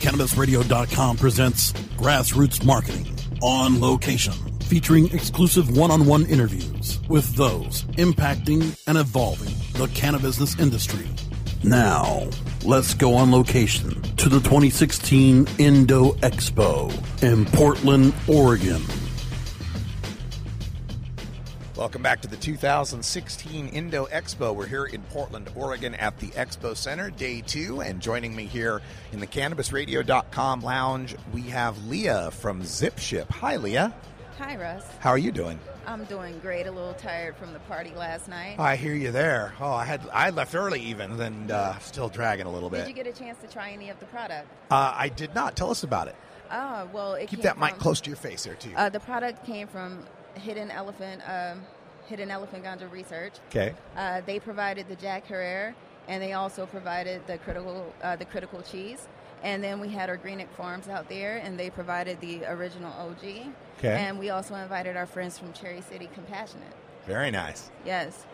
CannabisRadio.com presents Grassroots Marketing on location, featuring exclusive one on one interviews with those impacting and evolving the cannabis industry. Now, let's go on location to the 2016 Indo Expo in Portland, Oregon. Welcome back to the 2016 Indo Expo. We're here in Portland, Oregon at the Expo Center, day two. And joining me here in the CannabisRadio.com lounge, we have Leah from XipShip. Hi, Leah. Hi, Russ. How are you doing? I'm doing great. A little tired from the party last night. I hear you there. Oh, I had I left early even, and uh, still dragging a little bit. Did you get a chance to try any of the product? Uh, I did not. Tell us about it. Oh, well, it Keep that from, mic close to your face there, too. Uh, the product came from Hidden Elephant, um, Hidden Elephant Ganja Research. okay. Uh, they provided the Jack Herer, and they also provided the critical uh, the critical cheese. And then we had our Organic Farms out there, and they provided the original OG. Okay. And we also invited our friends from Cherry City Compassionate. Very nice. Yes.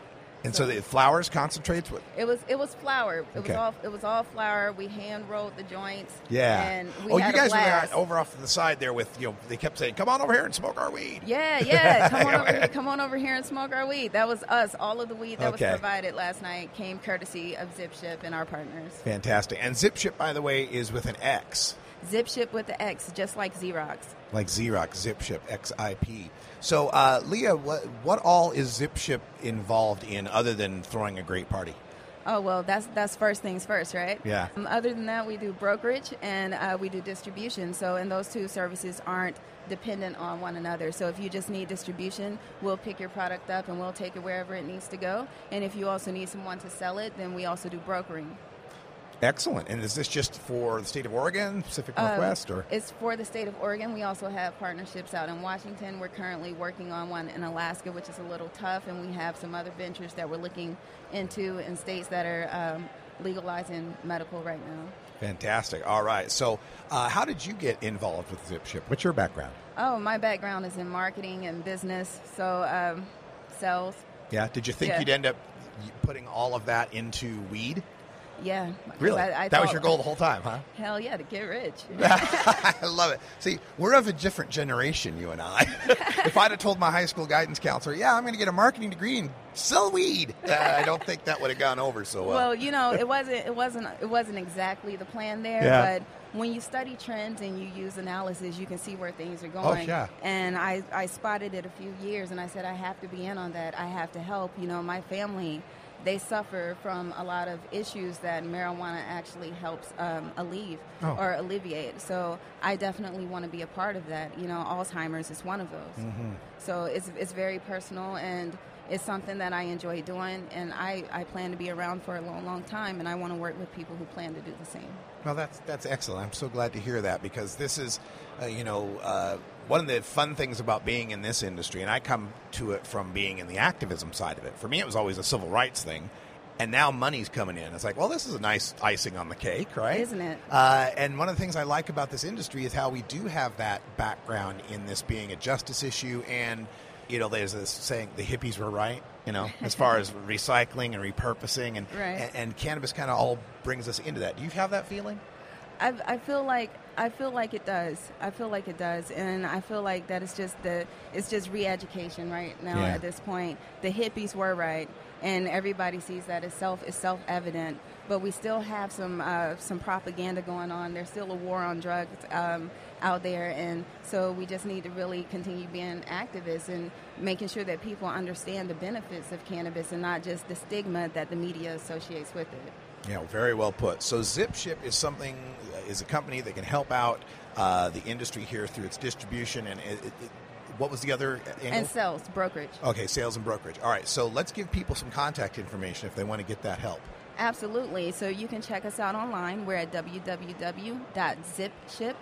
And so, the flowers concentrates with. It was it was flour. It Okay. was all it was all flour. We hand rolled the joints. Yeah. And we oh, had you guys were over off to the side there with you know. They kept saying, "Come on over here and smoke our weed." Yeah, yeah. Come on over here. Come on over here and smoke our weed. That was us. All of the weed that Okay. was provided last night came courtesy of XipShip and our partners. Fantastic. And XipShip, by the way, is with an X, XipShip with the X, just like Xerox. like Xerox, XipShip, X-I-P. So, uh, Leah, what, what all is XipShip involved in other than throwing a great party? Oh well, that's that's first things first, right? Yeah. Um, other than that, we do brokerage and uh, we do distribution. So, and those two services aren't dependent on one another. So, if you just need distribution, we'll pick your product up and we'll take it wherever it needs to go. And if you also need someone to sell it, then we also do brokering. Excellent. And is this just for the state of Oregon, Pacific Northwest, or? Um, It's for the state of Oregon. We also have partnerships out in Washington. We're currently working on one in Alaska, which is a little tough, and we have some other ventures that we're looking into in states that are um, legalizing medical right now. Fantastic. All right. So, uh, how did you get involved with XipShip? What's your background? Oh, my background is in marketing and business, so um, sales. Yeah. Did you think Yeah. you'd end up putting all of that into weed? Yeah, Really? I, I that was your goal the whole time, huh? Hell yeah, to get rich. I love it. See, we're of a different generation, you and I. if I'd have told my high school guidance counselor, "Yeah, I'm going to get a marketing degree and sell weed," uh, I don't think that would have gone over so well. Well, you know, it wasn't it wasn't it wasn't exactly the plan there, Yeah. but when you study trends and you use analysis, you can see where things are going. Oh, going. yeah. And I I spotted it a few years, and I said I have to be in on that. I have to help. You know, my family. They suffer from a lot of issues that marijuana actually helps um, alleviate Oh. or alleviate. So I definitely want to be a part of that. You know, Alzheimer's is one of those. Mm-hmm. So it's, it's very personal and it's something that I enjoy doing. And I, I plan to be around for a long, long time. And I want to work with people who plan to do the same. Well, that's that's excellent. I'm so glad to hear that because this is, uh, you know, uh, one of the fun things about being in this industry, and I come to it from being in the activism side of it. For me, it was always a civil rights thing, and now money's coming in. It's like, well, this is a nice icing on the cake, right? Isn't it? Uh, and one of the things I like about this industry is how we do have that background in this being a justice issue. And, you know, there's this saying, the hippies were right, you know, as far as recycling and repurposing. And, Right. and, and cannabis kind of all brings us into that. Do you have that feeling? I, I feel like I feel like it does. I feel like it does, and I feel like that is just the it's just re-education right now Yeah. at this point. The hippies were right, and everybody sees that it's self it's self evident. But we still have some uh, some propaganda going on. There's still a war on drugs um, out there, and so we just need to really continue being activists and making sure that people understand the benefits of cannabis and not just the stigma that the media associates with it. Yeah, very well put. So XipShip is something is a company that can help out uh, the industry here through its distribution and it, it- what was the other angle? And sales brokerage. okay, sales and brokerage. All right, so let's give people some contact information if they want to get that help. Absolutely. So you can check us out online. We're at www.xipship,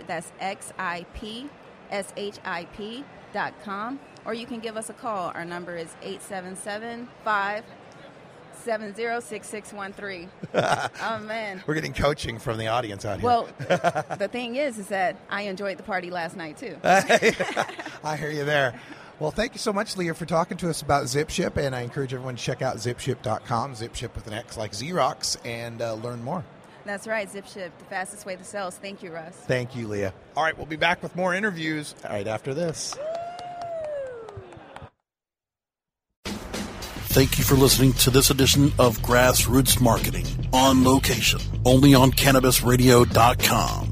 that's X-I-P, S-H-I-P dot com. Or you can give us a call. Our number is 877-570-6613. oh, man. We're getting coaching from the audience out here. Well, the thing is, is that I enjoyed the party last night, too. I hear you there. Well, thank you so much, Leah, for talking to us about XipShip, and I encourage everyone to check out xipship.com, XipShip with an X like Xerox, and uh, learn more. That's right, XipShip, the fastest way to sales. Thank you, Russ. Thank you, Leah. All right, we'll be back with more interviews right after this. Thank you for listening to this edition of Grassroots Marketing on location, only on CannabisRadio.com.